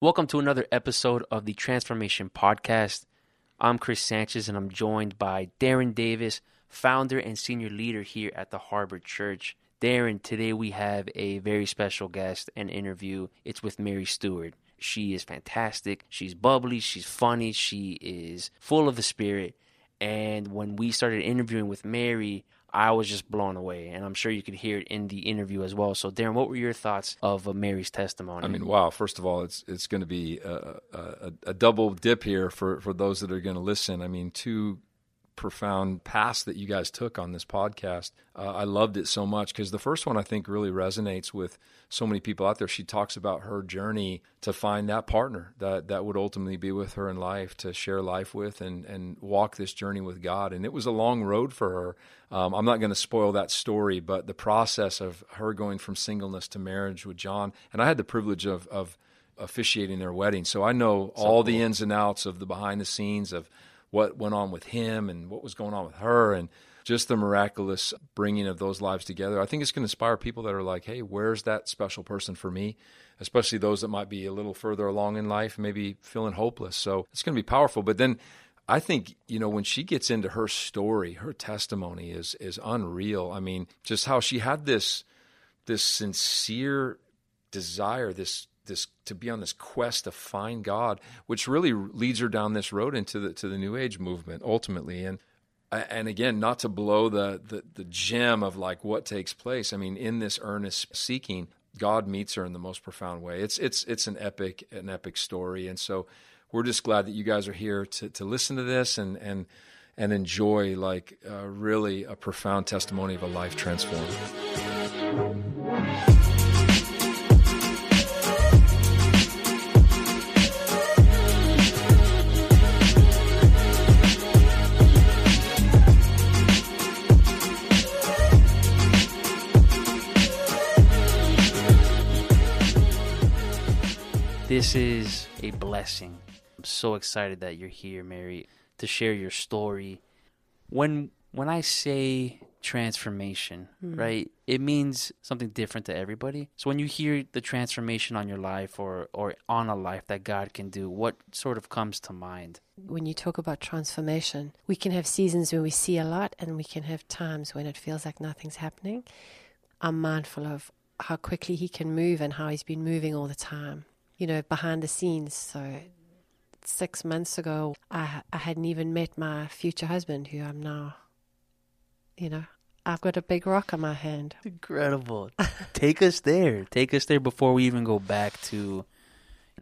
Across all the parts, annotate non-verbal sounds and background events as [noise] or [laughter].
Welcome to another episode of the Transformation Podcast. I'm Chris Sanchez and I'm joined by Darren Davis, founder and senior leader here at the Harbor Church. Darren, today we have a very special guest and interview. It's with Mary Stewart. She is fantastic. She's bubbly, she's funny, she is full of the spirit. And when we started interviewing with Mary, I was just blown away, and I'm sure you could hear it in the interview as well. So, Darren, what were your thoughts of uh, Mary's testimony? I mean, wow! First of all, it's it's going to be a, a, a double dip here for for those that are going to listen. I mean, two profound paths that you guys took on this podcast. Uh, I loved it so much because the first one I think really resonates with so many people out there. She talks about her journey to find that partner that that would ultimately be with her in life, to share life with, and and walk this journey with God. And it was a long road for her. Um, I'm not going to spoil that story, but the process of her going from singleness to marriage with John, and I had the privilege of of officiating their wedding, so I know so all cool. the ins and outs of the behind the scenes of what went on with him and what was going on with her and just the miraculous bringing of those lives together. I think it's going to inspire people that are like, hey, where's that special person for me? Especially those that might be a little further along in life, maybe feeling hopeless. So it's going to be powerful. But then I think, you know, when she gets into her story, her testimony is is unreal. I mean, just how she had this this sincere desire, this this to be on this quest to find God, which really leads her down this road into the to the New Age movement ultimately. And and again, not to blow the, the the gem of like what takes place. I mean, in this earnest seeking, God meets her in the most profound way. It's it's it's an epic an epic story, and so we're just glad that you guys are here to to listen to this and and and enjoy like uh, really a profound testimony of a life transformed. This is a blessing. I'm so excited that you're here, Mary, to share your story. When when I say transformation, mm. right? It means something different to everybody. So when you hear the transformation on your life or or on a life that God can do, what sort of comes to mind? When you talk about transformation, we can have seasons when we see a lot and we can have times when it feels like nothing's happening. I'm mindful of how quickly he can move and how he's been moving all the time you know, behind the scenes. So six months ago, I, I hadn't even met my future husband, who I'm now, you know, I've got a big rock on my hand. Incredible. Take us there. Take us there before we even go back to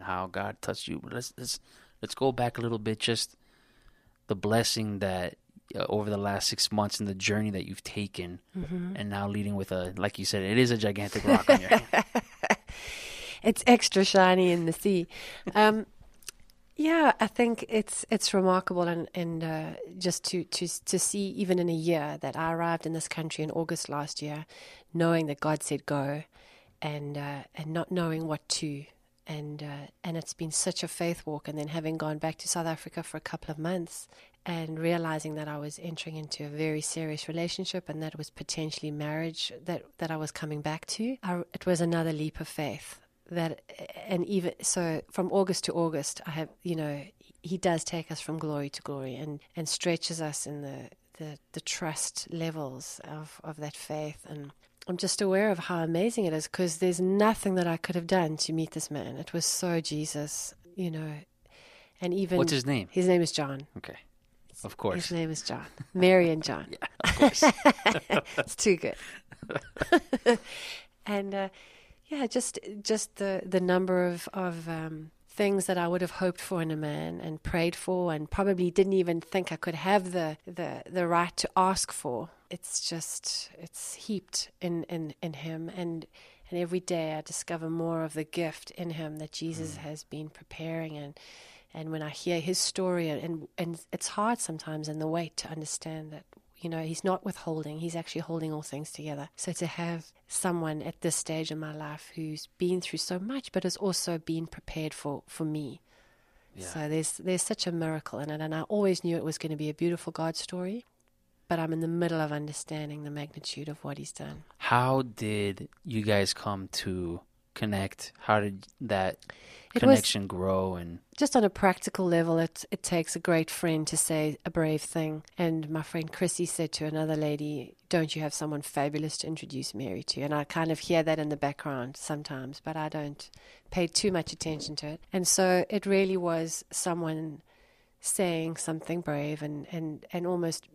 how God touched you. Let's let's let's go back a little bit. Just the blessing that uh, over the last six months and the journey that you've taken, mm-hmm. and now leading with a like you said, it is a gigantic rock on your [laughs] hand. It's extra shiny in the sea. Um, yeah, I think it's it's remarkable, and and uh, just to to to see even in a year that I arrived in this country in August last year, knowing that God said go, and uh, and not knowing what to, and uh, and it's been such a faith walk, and then having gone back to South Africa for a couple of months, and realizing that I was entering into a very serious relationship, and that was potentially marriage that that I was coming back to, I, it was another leap of faith that and even so from august to august i have you know he does take us from glory to glory and and stretches us in the the, the trust levels of of that faith. And i'm just aware of how amazing it is because there's nothing that i could have done to meet this man. It was so jesus you know and even what's his name? His name is john. Okay. Of course. His name is john. Mary and john. [laughs] Yeah of course. [laughs] It's too good. [laughs] And uh yeah, just just the the number of of um, things that I would have hoped for in a man and prayed for, and probably didn't even think I could have the the the right to ask for. It's just it's heaped in in in him, and and every day I discover more of the gift in him that Jesus mm. has been preparing and. And when I hear his story, and and it's hard sometimes in the wait to understand that you know, he's not withholding, he's actually holding all things together. So to have someone at this stage in my life who's been through so much but has also been prepared for, for me. Yeah. So there's there's such a miracle in it and I always knew it was going to be a beautiful God story, but I'm in the middle of understanding the magnitude of what he's done. How did you guys come to connect? How did that It was- connection grow? And just on a practical level, it it takes a great friend to say a brave thing. And my friend Chrissy said to another lady, "Don't you have someone fabulous to introduce Mary to?" And I kind of hear that in the background sometimes, but I don't pay too much attention to it. And so it really was someone saying something brave and and and almost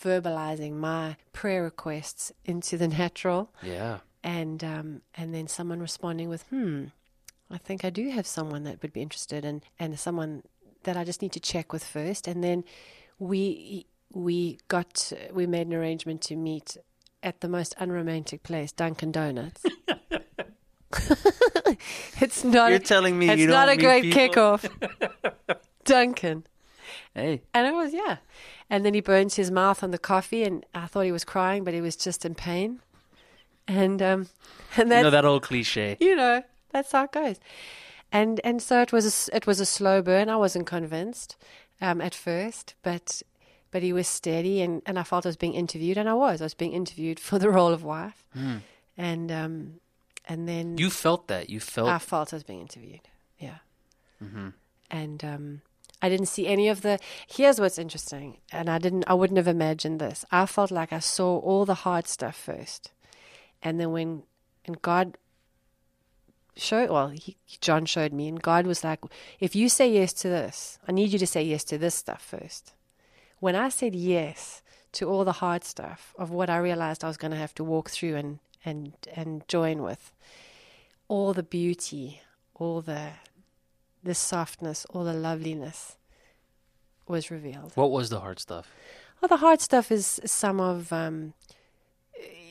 verbalizing my prayer requests into the [laughs] natural yeah, and um, and then someone responding with, "Hmm, I think I do have someone that would be interested, and and someone that I just need to check with first." And then we we got we made an arrangement to meet at the most unromantic place, Dunkin' Donuts. [laughs] [laughs] it's not. you're a, telling me it's you don't a great people? kickoff. [laughs] Dunkin'. Hey, And it was, yeah. And then he burns his mouth on the coffee, and I thought he was crying, but he was just in pain. And um, [laughs] and you know that old cliche. you know that's how it goes. And and so it was a, it was a slow burn. I wasn't convinced um, at first, but but he was steady, and, and I felt I was being interviewed, and I was. I was being interviewed [laughs] for the role of wife, and um, and then You felt that. You felt. I felt I was being interviewed. Yeah. And um, I didn't see any of the. Here's what's interesting, and I didn't. I wouldn't have imagined this. I felt like I saw all the hard stuff first, and then when and God showed. Well, he, John showed me, and God was like, "If you say yes to this, I need you to say yes to this stuff first. When I said yes to all the hard stuff of what I realized I was going to have to walk through and and and join with, all the beauty, all the the softness, all the loveliness was revealed. what was the hard stuff? Well, the hard stuff is some of um,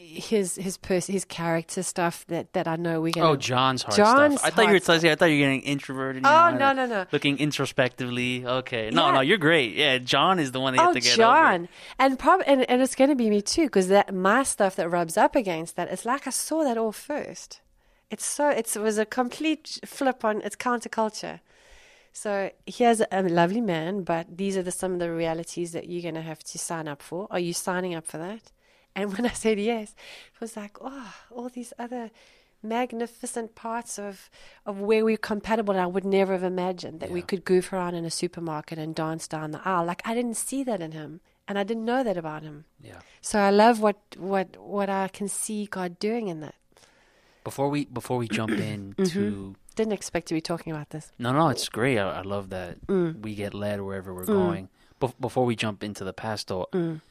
his his pers- his character stuff that, that I know we're gonna. Oh, John's hard John's stuff. I thought you were stuff. I thought you were getting introverted. you Oh, know, no, no, no. Looking introspectively. Okay. No, Yeah. no, you're great. Yeah, John is the one that you Oh, have to get John, over. and prob- and and it's going to be me too, because that my stuff that rubs up against that, it's like I saw that all first. It's so it's, it was a complete flip on it's counterculture. So here's a lovely man, but these are the, some of the realities that you're going to have to sign up for. Are you signing up for that? [laughs] And when I said yes, it was like, oh, all these other magnificent parts of of where we're compatible. And I would never have imagined that we could goof around in a supermarket and dance down the aisle. Like I didn't see that in him, and I didn't know that about him. Yeah. So I love what what what I can see God doing in that. Before we before we jump in [clears throat] Mm-hmm. to Didn't expect to be talking about this. no no it's great I, I love that Mm. we get led wherever we're going. Bef- before we jump into the past though, Mm.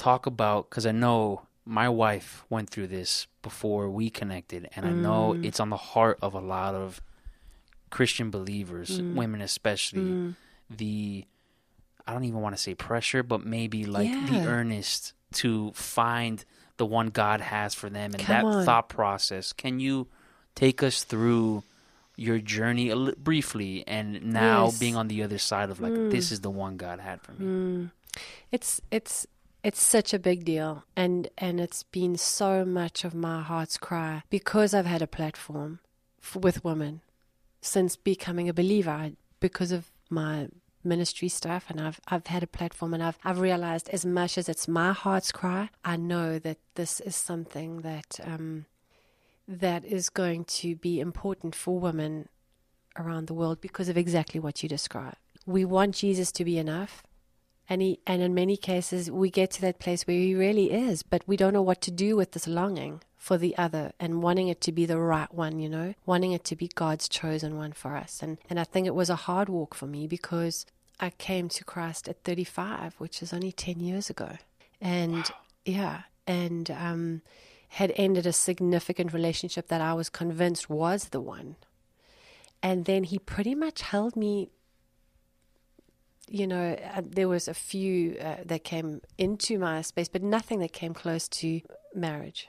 Talk about because I know my wife went through this before we connected, and I know Mm. it's on the heart of a lot of Christian believers, Mm. women especially. The I don't even want to say pressure, but maybe like the earnest to find the one God has for them and Come that on. thought process. Can you take us through your journey li- briefly and now Yes. Mm. being on the other side of like this is the one God had for me. It's it's it's such a big deal and and it's been so much of my heart's cry because I've had a platform f with women since becoming a believer because of my ministry stuff and I've I've had a platform and I've I've realized as much as it's my heart's cry I know that this is something that um that is going to be important for women around the world because of exactly what you described. We want Jesus to be enough. And he, and in many cases, we get to that place where he really is, but we don't know what to do with this longing for the other and wanting it to be the right one, you know, wanting it to be God's chosen one for us. And and I think it was a hard walk for me because I came to Christ at 35, which is only 10 years ago, and yeah, and um, had ended a significant relationship that I was convinced was the one. And then he pretty much held me you know, uh, there was a few uh, that came into my space, but nothing that came close to marriage.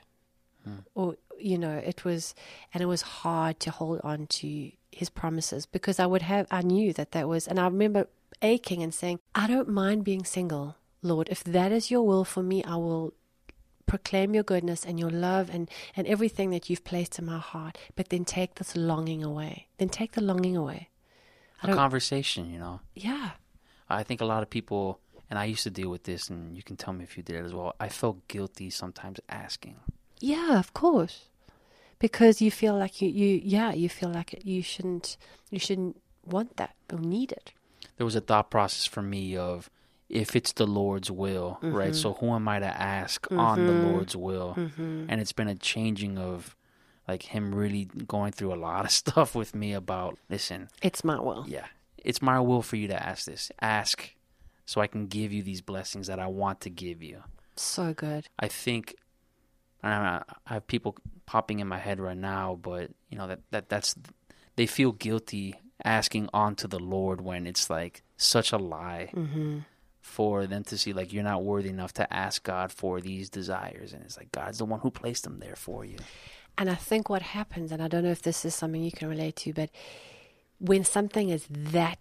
Or, you know, it was, and it was hard to hold on to his promises because I would have, I knew that that was, and I remember aching and saying, I don't mind being single, Lord. If that is your will for me, I will proclaim your goodness and your love and, and everything that you've placed in my heart, but then take this longing away. Then take the longing away. A conversation, you know. Yeah. I think a lot of people, and I used to deal with this, and you can tell me if you did it as well. I felt guilty sometimes asking. Yeah, of course. because you feel like you, you yeah you feel like you shouldn't you shouldn't want that or need it there was a thought process for me of if it's the Lord's will, Mm-hmm. right? So who am I to ask on the Lord's will? Mm-hmm. And it's been a changing of like him really going through a lot of [laughs] stuff with me about listen, it's my will yeah, it's my will for you to ask this. Ask so I can give you these blessings that I want to give you. so good I think I, I have people popping in my head right now, but you know that, that that's they feel guilty asking onto the Lord when it's like such a lie mm-hmm. for them to see like you're not worthy enough to ask God for these desires, and it's like God's the one who placed them there for you. And I think what happens, and I don't know if this is something you can relate to, but when something is that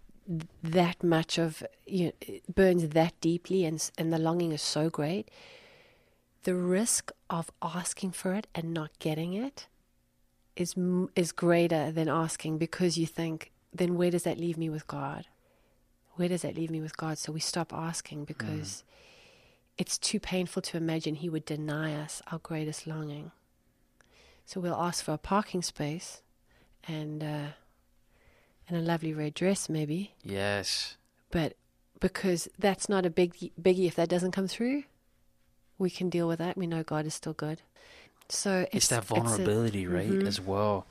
that much of you know, it burns that deeply, and and the longing is so great, the risk of asking for it and not getting it is is greater than asking because you think, then where does that leave me with God? Where does that leave me with God? So we stop asking because it's too painful to imagine He would deny us our greatest longing. So we'll ask for a parking space and uh, and a lovely red dress, maybe. Yes, But because that's not a big biggie, if that doesn't come through, we can deal with that. We know God is still good. So it's, that a- vulnerability, right, Mhm. as well.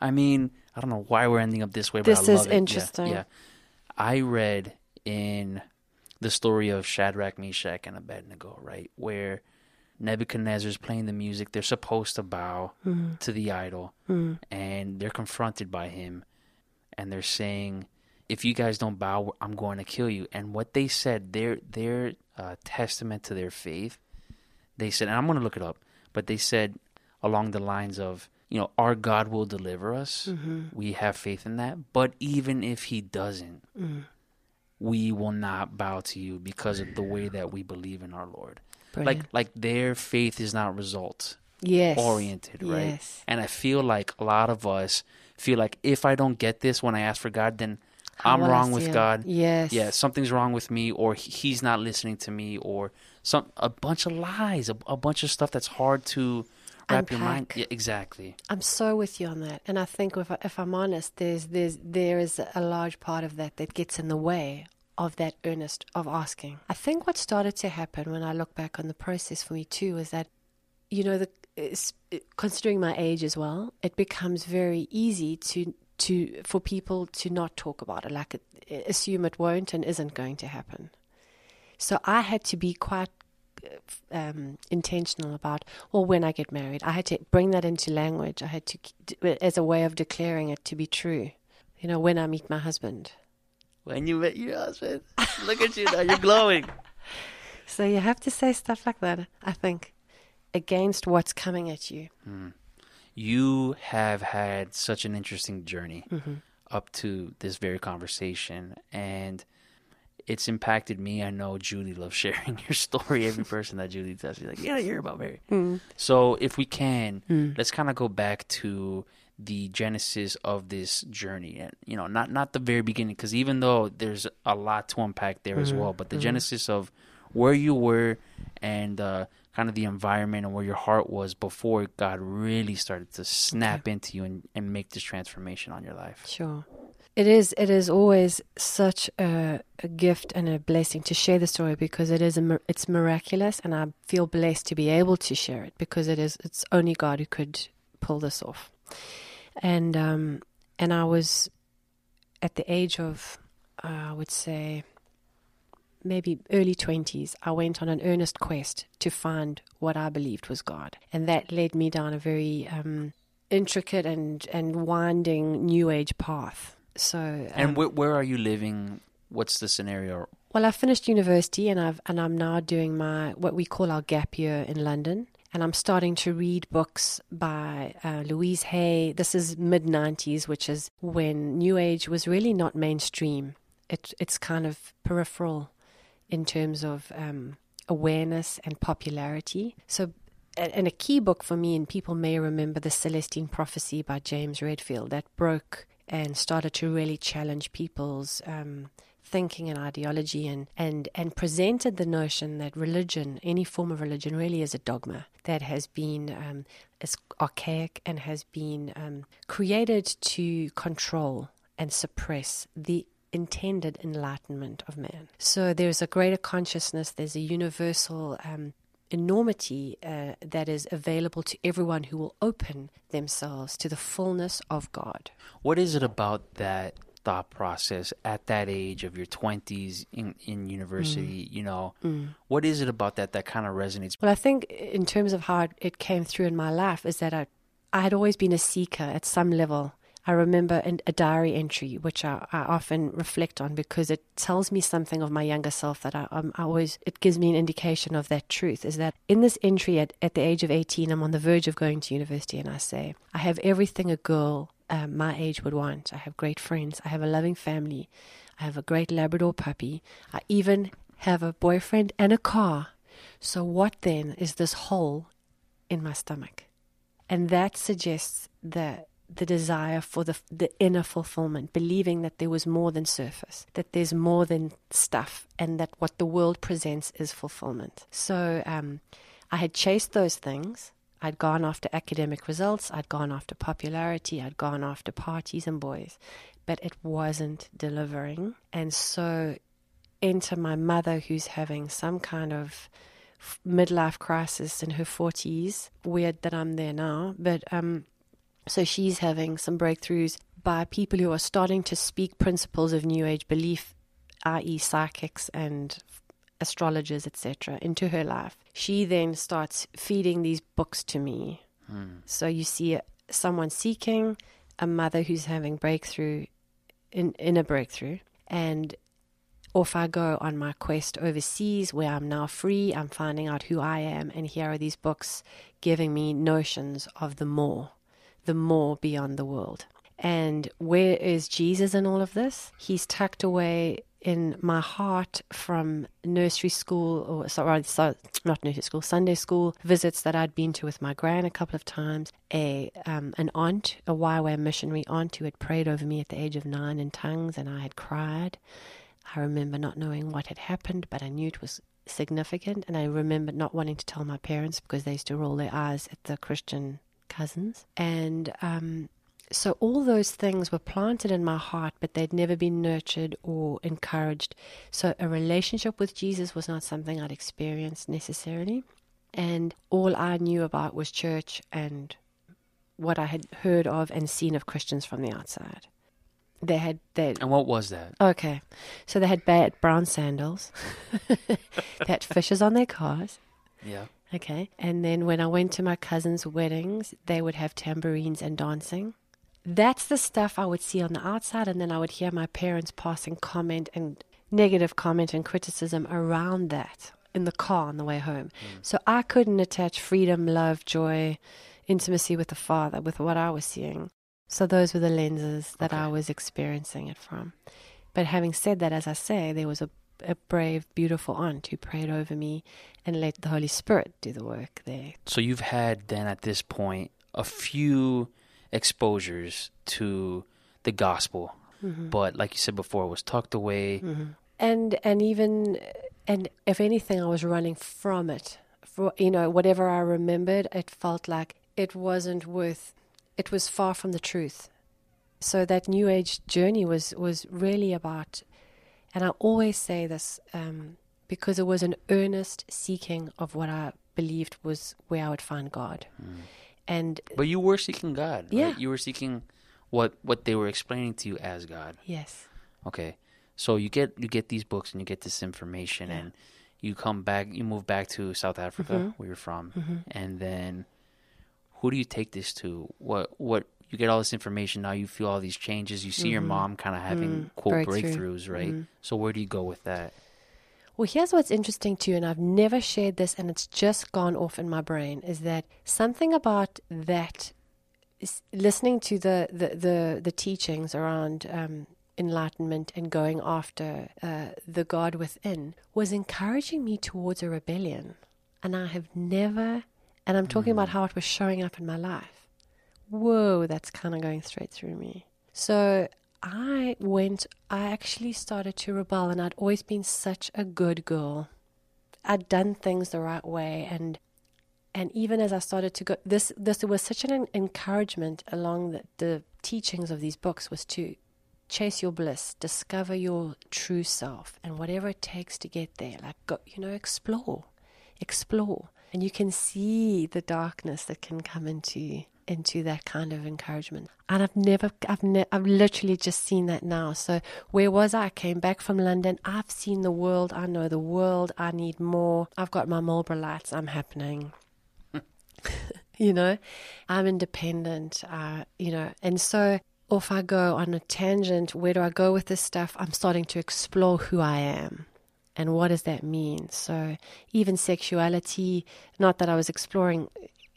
I mean, I don't know why we're ending up this way, but This I is it. Interesting. Yeah, I read in the story of Shadrach, Meshach, and Abednego, right, where Nebuchadnezzar's playing the music. They're supposed to bow Mhm. to the idol, Mm. and they're confronted by him, and they're saying, "If you guys don't bow, I'm going to kill you." And what they said, their their uh, testament to their faith, they said, and I'm going to look it up, but they said along the lines of, you know, our God will deliver us. Mhm. We have faith in that. But even if He doesn't, Mm. we will not bow to you because of the way that we believe in our Lord. Brilliant. Like like their faith is not result yes. oriented, right? Yes. And I feel like a lot of us feel like if I don't get this when I ask for God, then I'm wrong with him? God. Yes. Yeah, something's wrong with me, or he's not listening to me, or some a bunch of lies, a, a bunch of stuff that's hard to wrap your mind. Unpack. Yeah, exactly. I'm so with you on that, and I think if, I, if I'm honest, there's there's there is a large part of that that gets in the way of that earnest of asking. I think what started to happen when I look back on the process for me too is that, you know, the considering my age as well, it becomes very easy to to for people to not talk about it, like it, assume it won't and isn't going to happen. So I had to be quite um, intentional about, well, when I get married, I had to bring that into language. I had to, as a way of declaring it to be true. You know, when I meet my husband. When you meet your husband, look at you now, you're glowing. [laughs] So you have to say stuff like that, I think, against what's coming at you. You have had such an interesting journey Mm-hmm. up to this very conversation, and it's impacted me. I know Julie loves [laughs] sharing your story. Every [laughs] person that Julie tells you, like, yeah, hear about Mary. Mm. So, if we can, Mm. let's kind of go back to the genesis of this journey, and you know, not not the very beginning, because even though there's a lot to unpack there as Mhm. well, but the Mhm. genesis of where you were and uh, kind of the environment and where your heart was before God really started to snap into you and, and make this transformation on your life. Sure. It is. It is always such a, a gift and a blessing to share the story because it is. A, it's miraculous, and I feel blessed to be able to share it because it is. It's only God who could pull this off. And um, and I was at the age of, uh, I would say, maybe early twenties. I went on an earnest quest to find what I believed was God, and that led me down a very um, intricate and and winding new age path. So And um, where, where are you living? What's the scenario? well, I finished university and I've and I'm now doing my what we call our gap year in London. And I'm starting to read books by uh, Louise Hay. This is mid '90s, which is when New Age was really not mainstream. It, it's kind of peripheral in terms of um, awareness and popularity. So, and a key book for me, and people may remember the Celestine Prophecy by James Redfield, that broke and started to really challenge people's um, thinking and ideology and, and, and presented the notion that religion, any form of religion, really is a dogma that has been um, is archaic and has been um, created to control and suppress the intended enlightenment of man. So there's a greater consciousness, there's a universal um, enormity uh, that is available to everyone who will open themselves to the fullness of God. What is it about that thought process at that age of your 20s in, in university? You know, what is it about that that kind of resonates? Well, I think in terms of how it, it came through in my life is that I, I had always been a seeker at some level. I remember an, a diary entry, which I, I often reflect on because it tells me something of my younger self that I, um, I always, it gives me an indication of that truth. Is that in this entry at, at the age of 18, I'm on the verge of going to university, and I say, I have everything a girl um, my age would want. I have great friends. I have a loving family. I have a great Labrador puppy. I even have a boyfriend and a car. So, what then is this hole in my stomach? And that suggests the the desire for the the inner fulfillment, believing that there was more than surface, that there's more than stuff, and that what the world presents is fulfillment. So um, I had chased those things. I'd gone after academic results. I'd gone after popularity. I'd gone after parties and boys, but it wasn't delivering. And so, enter my mother, who's having some kind of midlife crisis in her 40s. Weird that I'm there now, but um, so she's having some breakthroughs by people who are starting to speak principles of New Age belief, i.e., psychics and astrologers, etc., into her life. She then starts feeding these books to me. Hmm. So you see someone seeking, a mother who's having breakthrough, in, in a breakthrough, and off I go on my quest overseas where I'm now free. I'm finding out who I am, and here are these books giving me notions of the more, the more beyond the world. And where is Jesus in all of this? He's tucked away in my heart from nursery school, or sorry, so, not nursery school, Sunday school visits that I'd been to with my gran a couple of times. A um, an aunt, a YWAM missionary aunt, who had prayed over me at the age of nine in tongues, and I had cried. I remember not knowing what had happened, but I knew it was significant, and I remember not wanting to tell my parents because they used to roll their eyes at the Christian cousins. And um, so all those things were planted in my heart, but they'd never been nurtured or encouraged. So a relationship with Jesus was not something I'd experienced necessarily. And all I knew about was church and what I had heard of and seen of Christians from the outside. They had they And what was that? okay, so they had bad brown sandals, [laughs] they had fishes on their cars. Yeah. Okay. And then when I went to my cousins' weddings, they would have tambourines and dancing. That's the stuff I would see on the outside, and then I would hear my parents passing comment and negative comment and criticism around that in the car on the way home. Hmm. So I couldn't attach freedom, love, joy, intimacy with the Father with what I was seeing. So those were the lenses that I was experiencing it from. But having said that, as I say, there was a, a brave, beautiful aunt who prayed over me and let the Holy Spirit do the work there. So you've had then at this point a few exposures to the gospel, mm-hmm. but like you said before, it was tucked away. Mm-hmm. and and even and if anything i was running from it. For you know whatever i remembered it felt like it wasn't worth it was far from the truth. So that new age journey was was really about and i always say this um, because it was an earnest seeking of what i believed was where i would find god and But you were seeking God. right? Yeah. You were seeking what what they were explaining to you as God. yes Okay. So you get you get these books and you get this information Yeah. and you come back you move back to South Africa Mm-hmm. where you're from and then who do you take this to? What what you get all this information now you feel all these changes. You see your mom kind of having quote Mm-hmm. Breakthrough. breakthroughs, right? So where do you go with that? Well, here's what's interesting too, and I've never shared this, and it's just gone off in my brain, is that something about that listening to the, the, the, the teachings around um, enlightenment and going after uh, the God within was encouraging me towards a rebellion. And I have never, and I'm talking about how it was showing up in my life. Whoa, that's kind of going straight through me. So I went, I actually started to rebel, and I'd always been such a good girl. I'd done things the right way, and and even as I started to go, this this was such an encouragement along the, the teachings of these books was to chase your bliss, discover your true self, and whatever it takes to get there, like go, you know, explore, explore, and you can see the darkness that can come into into that kind of encouragement. And I've never, I've, ne- I've literally just seen that now. So where was I? I came back from London. I've seen the world. I know the world. I need more. I've got my Marlboro lights. I'm happening. [laughs] you know, I'm independent. Uh, you know, and so off I go on a tangent, where do I go with this stuff? I'm starting to explore who I am and what does that mean. So even sexuality, not that I was exploring,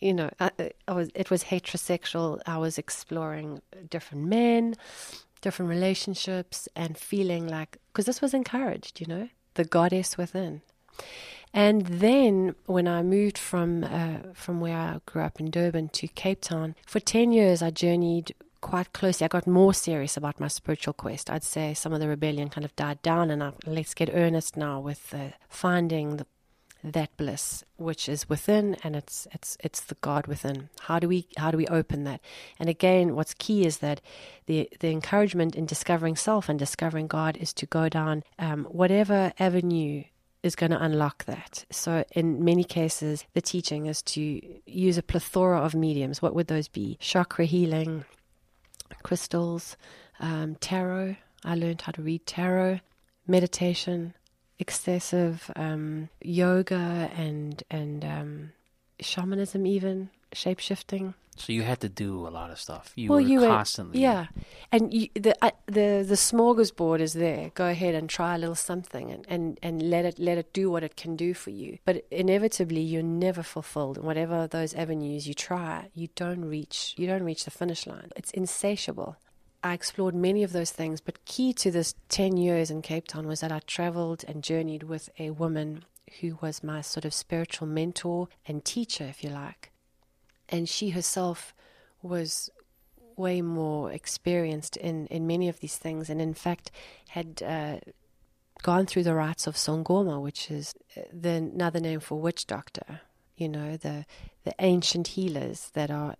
you know, I, I was it was heterosexual. I was exploring different men, different relationships, and feeling like because this was encouraged, you know, the goddess within. And then when I moved from uh, from where I grew up in Durban to Cape Town, for ten years I journeyed quite closely. I got more serious about my spiritual quest. I'd say some of the rebellion kind of died down, and I, let's get earnest now with uh, finding the, that bliss which is within, and it's it's it's the God within. How do we how do we open that? And again, what's key is that the the encouragement in discovering self and discovering God is to go down um, whatever avenue is going to unlock that. So, in many cases, the teaching is to use a plethora of mediums. What would those be? Chakra healing, crystals, um, tarot. I learned how to read tarot, meditation, excessive um, yoga, and and um, shamanism, even shape shifting. So you had to do a lot of stuff. You well, were you constantly, yeah. And you, the uh, the the smorgasbord is there. Go ahead and try a little something, and, and, and let it let it do what it can do for you. But inevitably, you're never fulfilled. Whatever those avenues you try, you don't reach you don't reach the finish line. It's insatiable. I explored many of those things, but key to this 10 years in Cape Town was that I traveled and journeyed with a woman who was my sort of spiritual mentor and teacher, if you like and she herself was way more experienced in, in many of these things, and in fact had uh, gone through the rites of Sangoma, which is uh, the another name for witch doctor. You know, the the ancient healers that are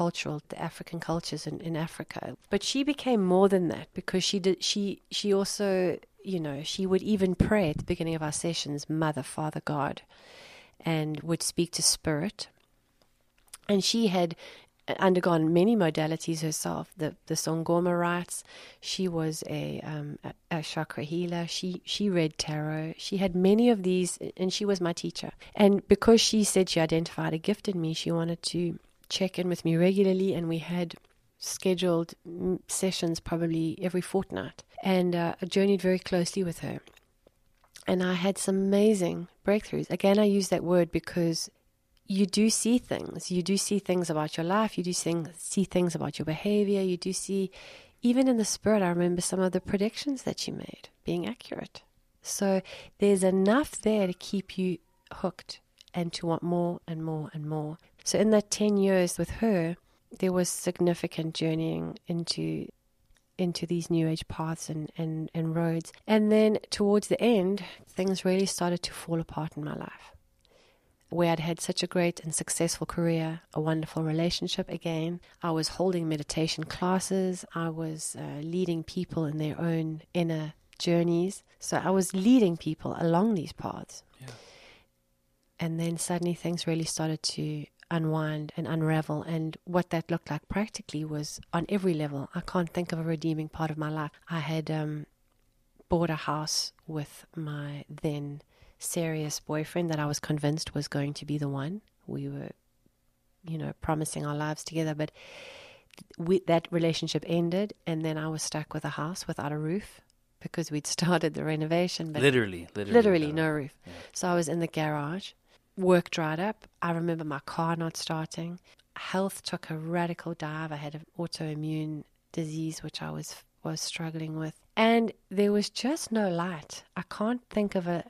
cultural, the African cultures in, in Africa. But she became more than that because she did. She she also, you know, she would even pray at the beginning of our sessions, Mother, Father, God, and would speak to spirit and she had undergone many modalities herself. The the Sangoma rites. She was a, um, a, a chakra healer. She she read tarot. She had many of these, and she was my teacher. And because she said she identified a gift in me, she wanted to check in with me regularly, and we had scheduled sessions probably every fortnight. And uh, I journeyed very closely with her. And I had some amazing breakthroughs. Again, I use that word because you do see things. You do see things about your life. You do see, see things about your behavior. You do see, even in the spirit, I remember some of the predictions that you made being accurate. So there's enough there to keep you hooked and to want more and more and more. So in that 10 years with her, there was significant journeying into into these new age paths and, and, and roads. And then towards the end, things really started to fall apart in my life where I'd had such a great and successful career, a wonderful relationship again. I was holding meditation classes, I was uh, leading people in their own inner journeys. So I was leading people along these paths. Yeah. And then suddenly things really started to unwind and unravel. And what that looked like practically was on every level. I can't think of a redeeming part of my life. I had um, bought a house with my then serious boyfriend that I was convinced was going to be the one. We were, you know, promising our lives together, but we, that relationship ended, and then I was stuck with a house without a roof because we'd [laughs] started the renovation. But literally, literally, literally no roof. Yeah. So I was in the garage. Work dried up. I remember my car not starting. Health took a radical dive. I had an autoimmune disease which I was was struggling with, and there was just no light. I can't think of a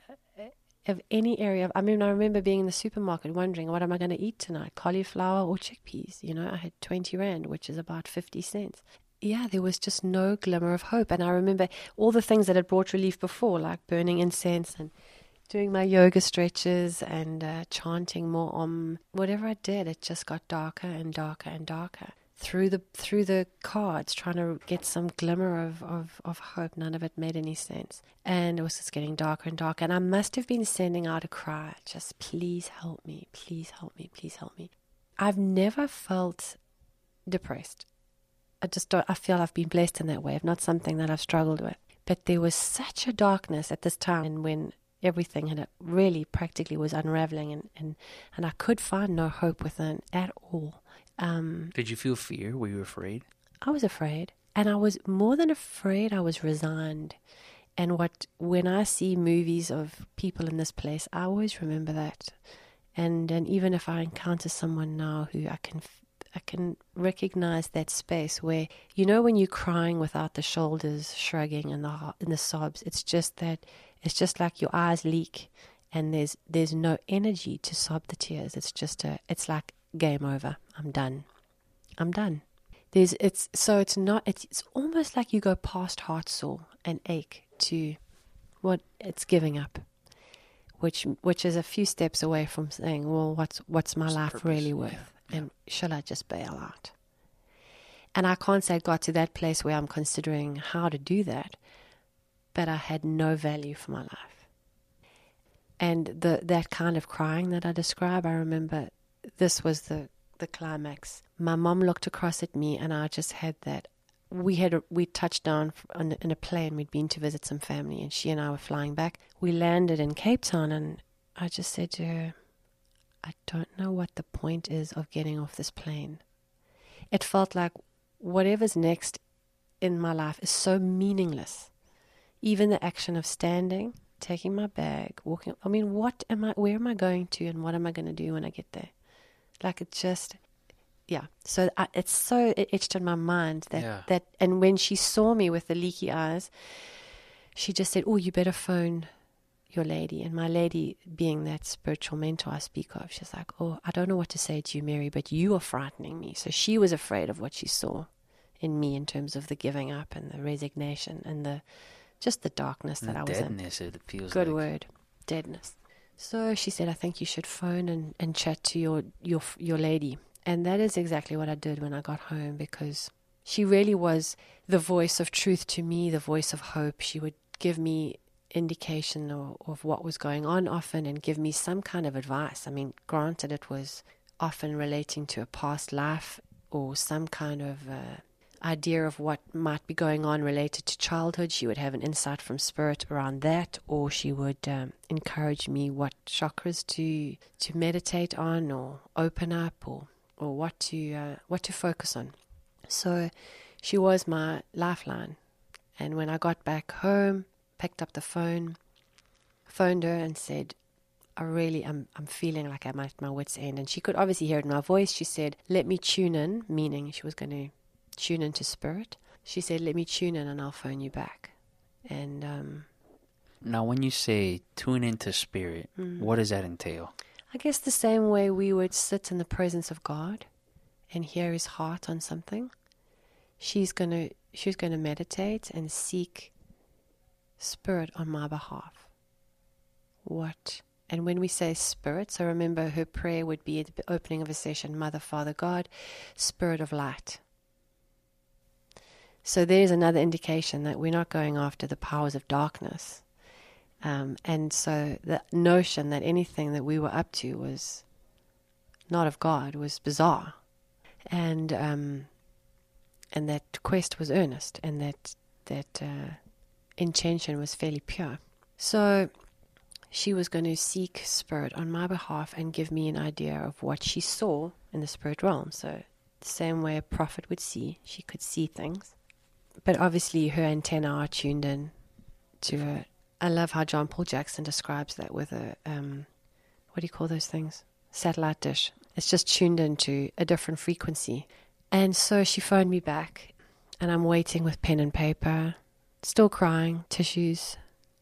of any area. I mean, I remember being in the supermarket wondering, what am I going to eat tonight? Cauliflower or chickpeas? You know, I had 20 Rand, which is about 50 cents. Yeah, there was just no glimmer of hope. And I remember all the things that had brought relief before, like burning incense and doing my yoga stretches and uh, chanting more om. Whatever I did, it just got darker and darker and darker. Through the through the cards, trying to get some glimmer of, of, of hope. None of it made any sense. And it was just getting darker and darker. And I must have been sending out a cry, just please help me, please help me, please help me. I've never felt depressed. I just don't, I feel I've been blessed in that way, not something that I've struggled with. But there was such a darkness at this time and when everything and it really practically was unraveling and, and, and I could find no hope within at all. Um, Did you feel fear? Were you afraid? I was afraid. And I was more than afraid, I was resigned. And what when I see movies of people in this place, I always remember that. And and even if I encounter someone now who I can I can recognize that space where you know when you're crying without the shoulders shrugging and the and the sobs, it's just that it's just like your eyes leak and there's there's no energy to sob the tears. It's just a it's like game over. I'm done. I'm done. There's it's so it's not it's it's almost like you go past heart sore and ache to what it's giving up. Which which is a few steps away from saying, Well, what's what's my What's life really worth? Yeah, And shall I just bail out? And I can't say I got to that place where I'm considering how to do that, but I had no value for my life. And the that kind of crying that I describe, I remember this was the the climax. My mom looked across at me, and I just had that. We had we touched down on, in a plane. We'd been to visit some family, and she and I were flying back. We landed in Cape Town, and I just said to her, "I don't know what the point is of getting off this plane." It felt like whatever's next in my life is so meaningless. Even the action of standing, taking my bag, walking. I mean, what am I? Where am I going to, and what am I going to do when I get there? Like it just, yeah. So I, it's so etched in my mind that Yeah. that. And when she saw me with the leaky eyes, she just said, "Oh, you better phone." Your lady and my lady, being that spiritual mentor I speak of, she's like, Oh, I don't know what to say to you, Mary, but you are frightening me. So she was afraid of what she saw in me in terms of the giving up and the resignation and the just the darkness that the I was in. deadness, it feels Good like. word, deadness. So she said, I think you should phone and, and chat to your, your your lady. And that is exactly what I did when I got home because she really was the voice of truth to me, the voice of hope. She would give me indication of, of what was going on often and give me some kind of advice. I mean, granted, it was often relating to a past life or some kind of uh, idea of what might be going on related to childhood. She would have an insight from spirit around that, or she would um, encourage me what chakras to to meditate on, or open up, or or what to uh, what to focus on. So she was my lifeline. And when I got back home, picked up the phone, phoned her, and said, I really am I'm feeling like I'm at my wits' end. And she could obviously hear it in my voice. She said, Let me tune in, meaning she was going to tune into spirit. She said, Let me tune in and I'll phone you back. And um, Now, when you say tune into spirit, Mm. what does that entail? I guess the same way we would sit in the presence of God and hear his heart on something, she's gonna she's gonna meditate and seek spirit on my behalf. What and when we say spirit, so remember her prayer would be at the opening of a session, Mother, Father, God, Spirit of light. So there's another indication that we're not going after the powers of darkness. Um, and so the notion that anything that we were up to was not of God was bizarre, and um, and that quest was earnest, and that that uh, intention was fairly pure. So she was going to seek spirit on my behalf and give me an idea of what she saw in the spirit realm. So the same way a prophet would see, she could see things, but obviously her antenna are tuned in to a I love how John Paul Jackson describes that with a um, what do you call those things? Satellite dish. It's just tuned into a different frequency. And so she phoned me back, and I'm waiting with pen and paper, still crying, tissues.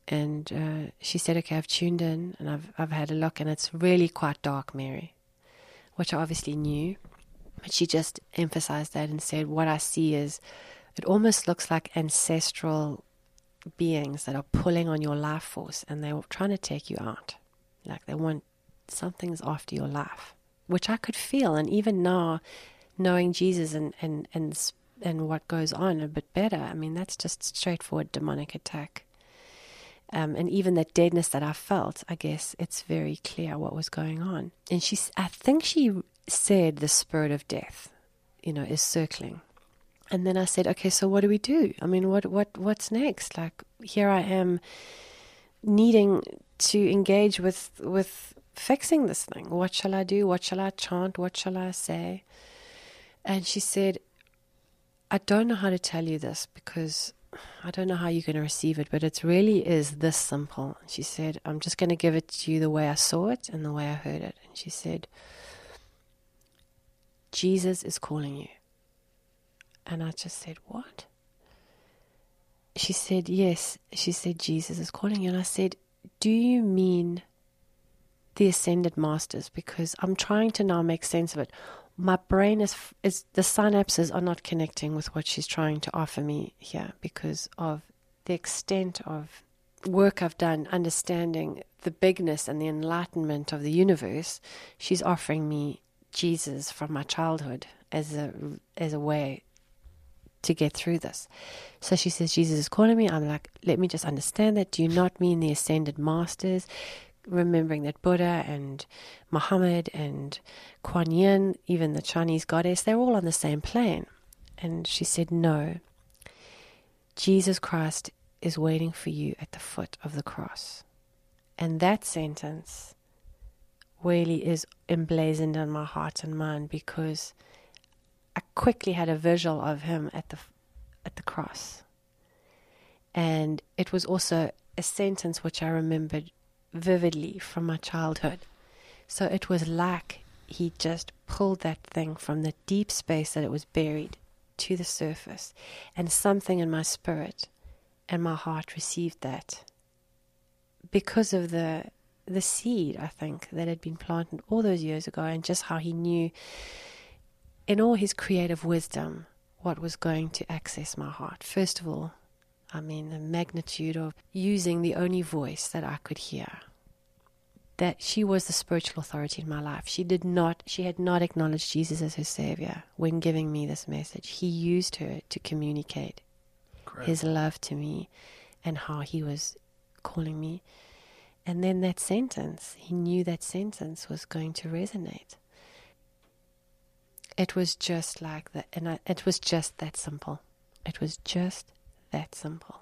And uh, she said, "Okay, I've tuned in, and I've I've had a look, and it's really quite dark, Mary," which I obviously knew. But she just emphasized that and said, "What I see is, it almost looks like ancestral beings that are pulling on your life force and they're trying to take you out. Like they want something's after your life, which I could feel. And even now, knowing Jesus and, and, and, and what goes on a bit better, I mean, that's just straightforward demonic attack. Um, and even that deadness that I felt, I guess it's very clear what was going on. And she, I think she said the spirit of death, you know, is circling. And then I said, okay, so what do we do? I mean, what, what, what's next? Like here I am, needing to engage with with fixing this thing. What shall I do? What shall I chant? What shall I say? And she said, I don't know how to tell you this because I don't know how you're going to receive it, but it really is this simple. She said, I'm just going to give it to you the way I saw it and the way I heard it. And she said, Jesus is calling you. And I just said, What? She said, Yes. She said, Jesus is calling you. And I said, Do you mean the ascended masters? Because I'm trying to now make sense of it. My brain is, is the synapses are not connecting with what she's trying to offer me here because of the extent of work I've done understanding the bigness and the enlightenment of the universe. She's offering me Jesus from my childhood as a as a way to get through this. So she says, Jesus is calling me. I'm like, let me just understand that. Do you not mean the ascended masters? Remembering that Buddha and Muhammad and Kuan Yin, even the Chinese goddess, they're all on the same plane. And she said, no. Jesus Christ is waiting for you at the foot of the cross. And that sentence really is emblazoned on my heart and mind because I quickly had a visual of him at the at the cross. And it was also a sentence which I remembered vividly from my childhood. So it was like he just pulled that thing from the deep space that it was buried to the surface. And something in my spirit and my heart received that because of the the seed, I think, that had been planted all those years ago and just how he knew in all his creative wisdom, what was going to access my heart. First of all, I mean, the magnitude of using the only voice that I could hear. That she was the spiritual authority in my life. She did not, she had not acknowledged Jesus as her savior when giving me this message. He used her to communicate his love to me and how he was calling me. And then that sentence, he knew that sentence was going to resonate. It was just like that, and I, it was just that simple. It was just that simple.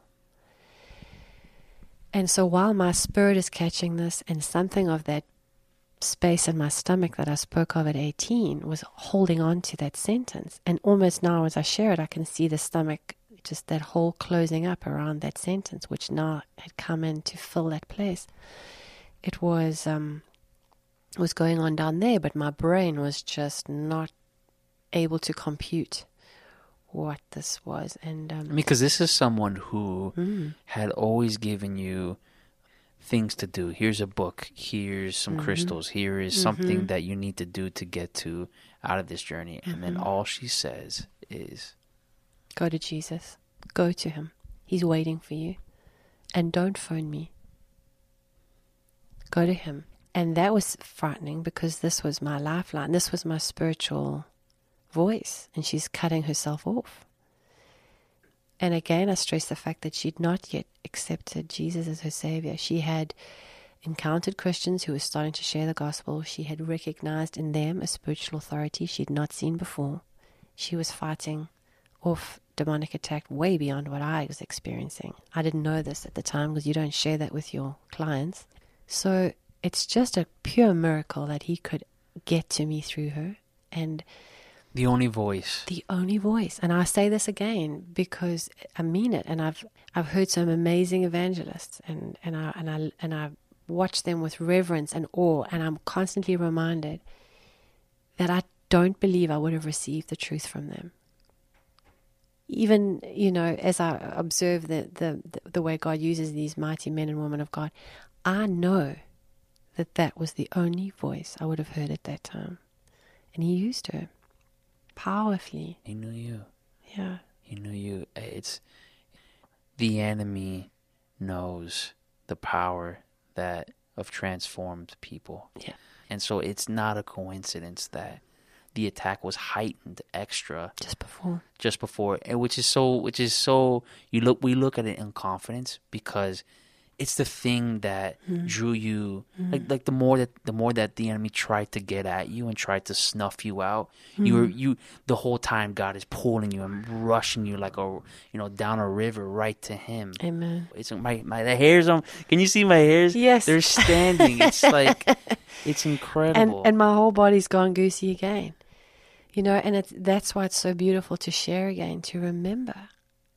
And so while my spirit is catching this, and something of that space in my stomach that I spoke of at 18 was holding on to that sentence. And almost now, as I share it, I can see the stomach, just that whole closing up around that sentence, which now had come in to fill that place. It was um, was going on down there, but my brain was just not able to compute what this was. And um, because this is someone who mm. had always given you things to do. Here's a book. Here's some mm-hmm. crystals. Here is mm-hmm. something that you need to do to get to out of this journey. And mm-hmm. then all she says is, "Go to Jesus. Go to Him. He's waiting for you, and don't phone me. Go to Him." And that was frightening because this was my lifeline. This was my spiritual voice and she's cutting herself off. And again, I stress the fact that she'd not yet accepted Jesus as her Savior. She had encountered Christians who were starting to share the gospel. She had recognized in them a spiritual authority she'd not seen before. She was fighting off demonic attack way beyond what I was experiencing. I didn't know this at the time because you don't share that with your clients. So it's just a pure miracle that he could get to me through her. And the only voice. The only voice. And I say this again because I mean it. And I've I've heard some amazing evangelists and, and I and I and I watch them with reverence and awe and I'm constantly reminded that I don't believe I would have received the truth from them. Even, you know, as I observe the, the, the way God uses these mighty men and women of God, I know that that was the only voice I would have heard at that time. And He used her powerfully. He knew you. Yeah. He knew you. It's the enemy knows the power that of transformed people. Yeah. And so it's not a coincidence that the attack was heightened extra Just before. just before and which is so which is so you look we look at it in confidence because it's the thing that hmm. drew you hmm. like like the more that the more that the enemy tried to get at you and tried to snuff you out you hmm. were you the whole time God is pulling you and rushing you like a you know down a river right to him Amen. it's my my the hairs on can you see my hairs Yes. they're standing it's [laughs] like it's And incredible and my whole body's gone goosey again. You know, and it's that's why it's so beautiful to share again, to remember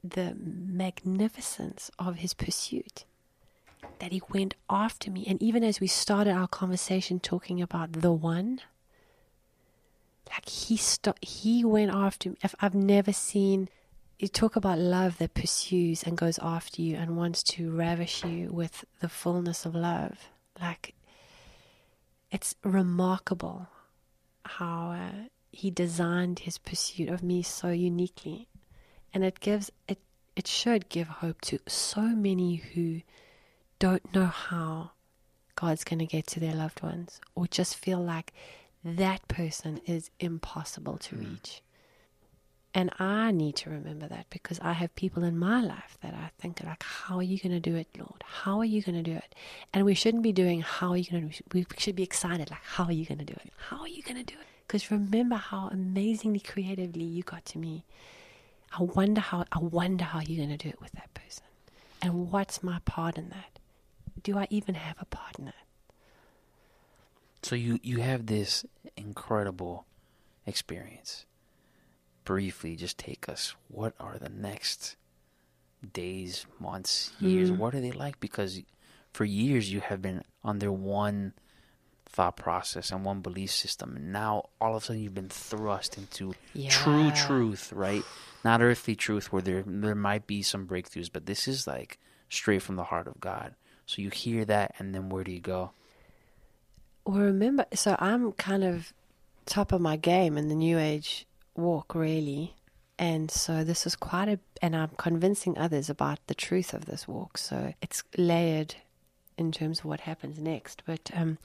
the magnificence of his pursuit. That he went after me. And even as we started our conversation talking about the one, like he st- he went after me. If I've never seen you talk about love that pursues and goes after you and wants to ravish you with the fullness of love. Like it's remarkable how uh, he designed his pursuit of me so uniquely and it gives it it should give hope to so many who don't know how God's going to get to their loved ones or just feel like that person is impossible to hmm. reach. And I need to remember that because I have people in my life that I think like, how are you going to do it, Lord? How are you going to do it? And we shouldn't be doing, how are you going to do it? We should be excited, like, how are you going to do it? How are you going to do it? Because remember how amazingly creatively you got to me. I wonder how, I wonder how you're going to do it with that person. And what's my part in that? Do I even have a partner? So you you have this incredible experience. Briefly, just take us. What are the next days, months, years? Mm. What are they like? Because for years you have been under one thought process and one belief system, and now all of a sudden you've been thrust into true truth, right? Not earthly truth, where there there might be some breakthroughs, but this is like straight from the heart of God. So you hear that, and then where do you go? Well, remember, so I'm kind of top of my game in the New Age walk, really. And so this is quite a, and I'm convincing others about the truth of this walk. So it's layered in terms of what happens next. But um,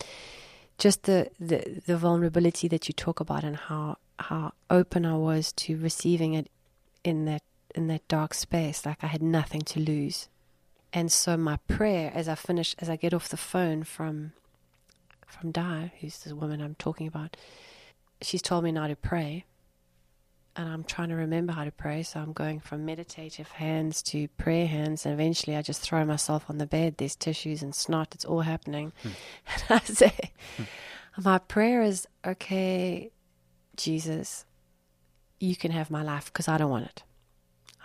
just the, the, the vulnerability that you talk about and how, how open I was to receiving it in that, in that dark space, like I had nothing to lose. And so my prayer as I finish, as I get off the phone from from Di, who's the woman I'm talking about, she's told me now to pray. And I'm trying to remember how to pray. So I'm going from meditative hands to prayer hands. And eventually I just throw myself on the bed. There's tissues and snot. It's all happening. Hmm. [laughs] And I say, hmm. my prayer is, okay, Jesus, you can have my life because I don't want it.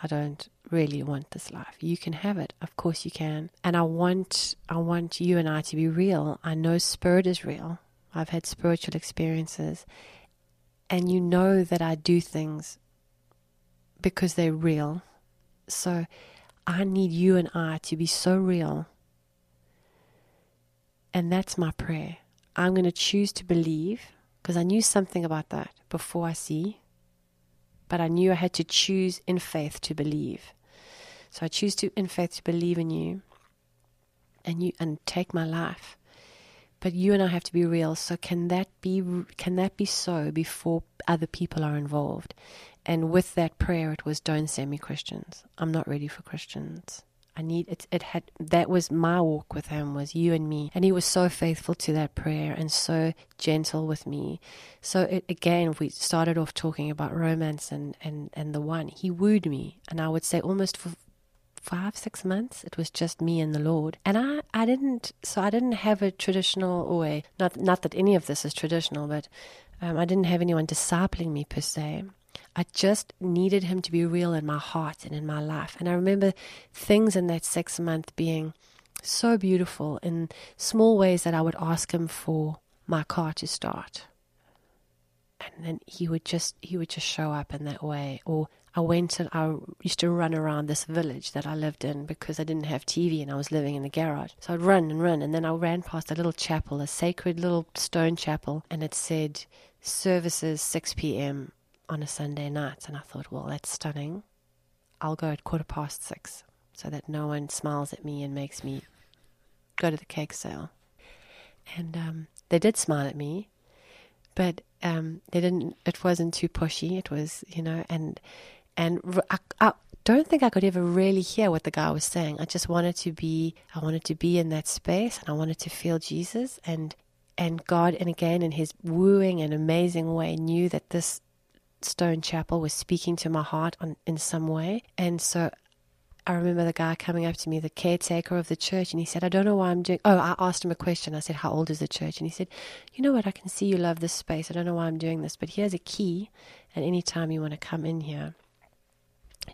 I don't really want this life. You can have it. Of course you can. And I want I want you and I to be real. I know spirit is real. I've had spiritual experiences. And you know that I do things because they're real. So I need you and I to be so real. And that's my prayer. I'm going to choose to believe because I knew something about that before I see but I knew I had to choose in faith to believe. So I choose to in faith to believe in you and you and take my life. But you and I have to be real. So can that be can that be so before other people are involved? And with that prayer it was don't send me Christians. I'm not ready for Christians. I need it it had that was my walk with him was you and me. And he was so faithful to that prayer and so gentle with me. So it, again, we started off talking about romance and, and, and the one. He wooed me, and I would say almost for five, six months, it was just me and the Lord. And I, I didn't, so I didn't have a traditional way. Not not that any of this is traditional, but um, I didn't have anyone discipling me per se. I just needed him to be real in my heart and in my life. And I remember things in that six month being so beautiful in small ways that I would ask him for my car to start and then he would just he would just show up in that way or I went and I used to run around this village that I lived in because I didn't have TV and I was living in the garage. So I'd run and run and then I ran past a little chapel, a sacred little stone chapel, and it said services 6 p.m. on a Sunday night. And I thought, well, that's stunning. I'll go at quarter past six. so that no one smiles at me and makes me go to the cake sale. And um, they did smile at me, but um, they didn't. It wasn't too pushy. It was, you know, and and I, I don't think I could ever really hear what the guy was saying. I just wanted to be. I wanted to be in that space, and I wanted to feel Jesus and and God. And again, in His wooing and amazing way, knew that this Stone Chapel was speaking to my heart on, in some way. And so I remember the guy coming up to me, the caretaker of the church, and he said, I don't know why I'm doing. Oh, I asked him a question. I said, How old is the church? And he said, You know what? I can see you love this space. I don't know why I'm doing this, but here's a key. And anytime you want to come in here,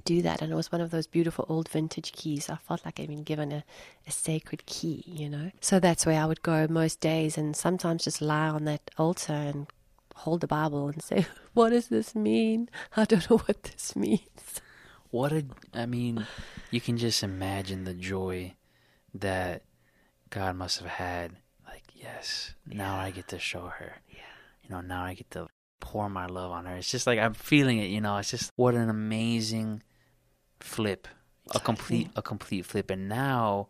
do that. And it was one of those beautiful old vintage keys. I felt like I'd been given a, a sacred key, you know? So that's where I would go most days and sometimes just lie on that altar and hold the Bible and say, [laughs] What does this mean? I don't know what this [laughs] means. What a, I mean, you can just imagine the joy that God must have had. Like, yes, now I get to show her. Yeah. You know, now I get to pour my love on her. It's just like I'm feeling it, you know. It's just what an amazing flip. A complete a complete flip and now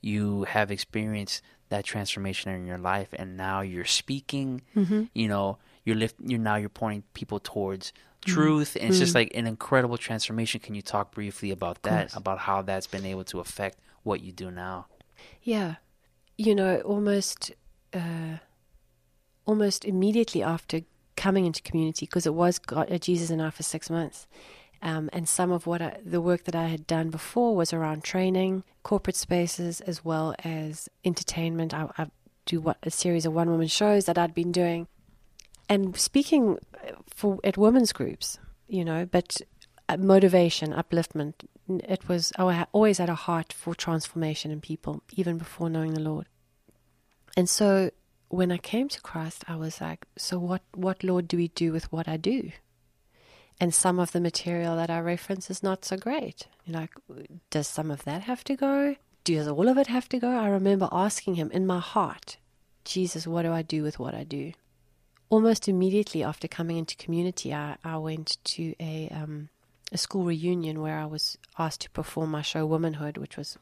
you have experienced that transformation in your life and now you're speaking, Mm-hmm. you know, you're lift you're now you're pointing people towards truth and it's just like an incredible transformation. Can you talk briefly about that? About how that's been able to affect what you do now? Yeah, you know, almost, uh, almost immediately after coming into community, because it was God, uh, Jesus and I for six months, um, and some of what I, the work that I had done before was around training, corporate spaces, as well as entertainment. I, I do what a series of one woman shows that I'd been doing, and speaking for at women's groups, you know, but uh, motivation, upliftment. It was I always had a heart for transformation in people, even before knowing the Lord. And so when I came to Christ, I was like, so what? What Lord do we do with what I do? And some of the material that I reference is not so great. You know, like, does some of that have to go? Does all of it have to go? I remember asking him in my heart, Jesus, what do I do with what I do? Almost immediately after coming into community, I, I went to a um, a school reunion where I was asked to perform my show Womanhood, which was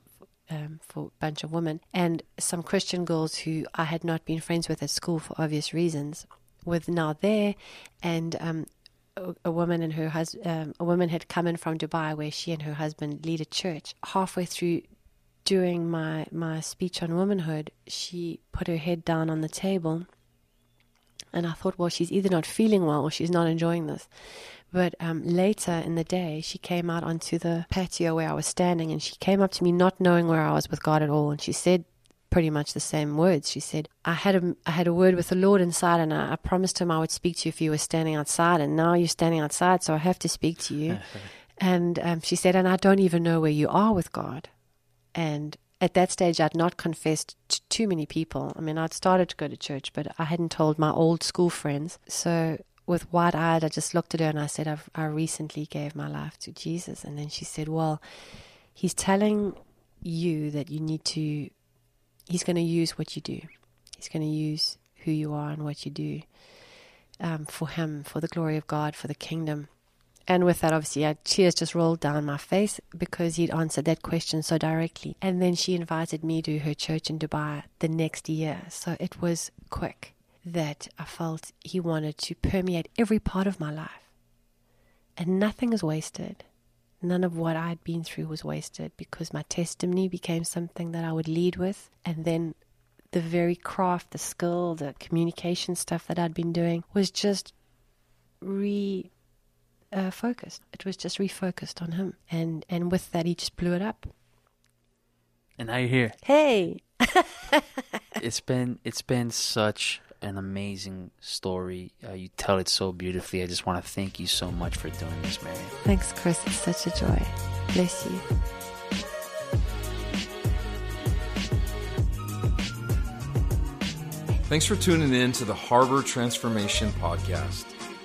um, for a bunch of women, and some Christian girls who I had not been friends with at school for obvious reasons, were now there, and um, a, a woman and her husband, um, a woman had come in from Dubai where she and her husband lead a church. Halfway through doing my my speech on womanhood, she put her head down on the table and I thought, well, she's either not feeling well or she's not enjoying this. But um, later in the day, she came out onto the patio where I was standing and she came up to me, not knowing where I was with God at all. And she said pretty much the same words. She said, I had a, I had a word with the Lord inside and I, I promised him I would speak to you if you were standing outside. And now you're standing outside, so I have to speak to you. [laughs] and um, she said, and I don't even know where you are with God. And at that stage, I'd not confessed to too many people. I mean, I'd started to go to church, but I hadn't told my old school friends. So, with wide eyed, I just looked at her and I said, I've, I recently gave my life to Jesus. And then she said, Well, he's telling you that you need to, he's going to use what you do. He's going to use who you are and what you do um, for him, for the glory of God, for the kingdom. And with that, obviously, I, tears just rolled down my face because he'd answered that question so directly. And then she invited me to her church in Dubai the next year. So it was quick that I felt he wanted to permeate every part of my life. And nothing is wasted. None of what I'd been through was wasted because my testimony became something that I would lead with. And then the very craft, the skill, the communication stuff that I'd been doing was just re uh, focused. It was just refocused on him, and and with that, he just blew it up. And now you're here. Hey, [laughs] it's been it's been such an amazing story. Uh, you tell it so beautifully. I just want to thank you so much for doing this, Mary. thanks, Chris. It's such a joy. Bless you. Thanks for tuning in to the Harbor Transformation Podcast.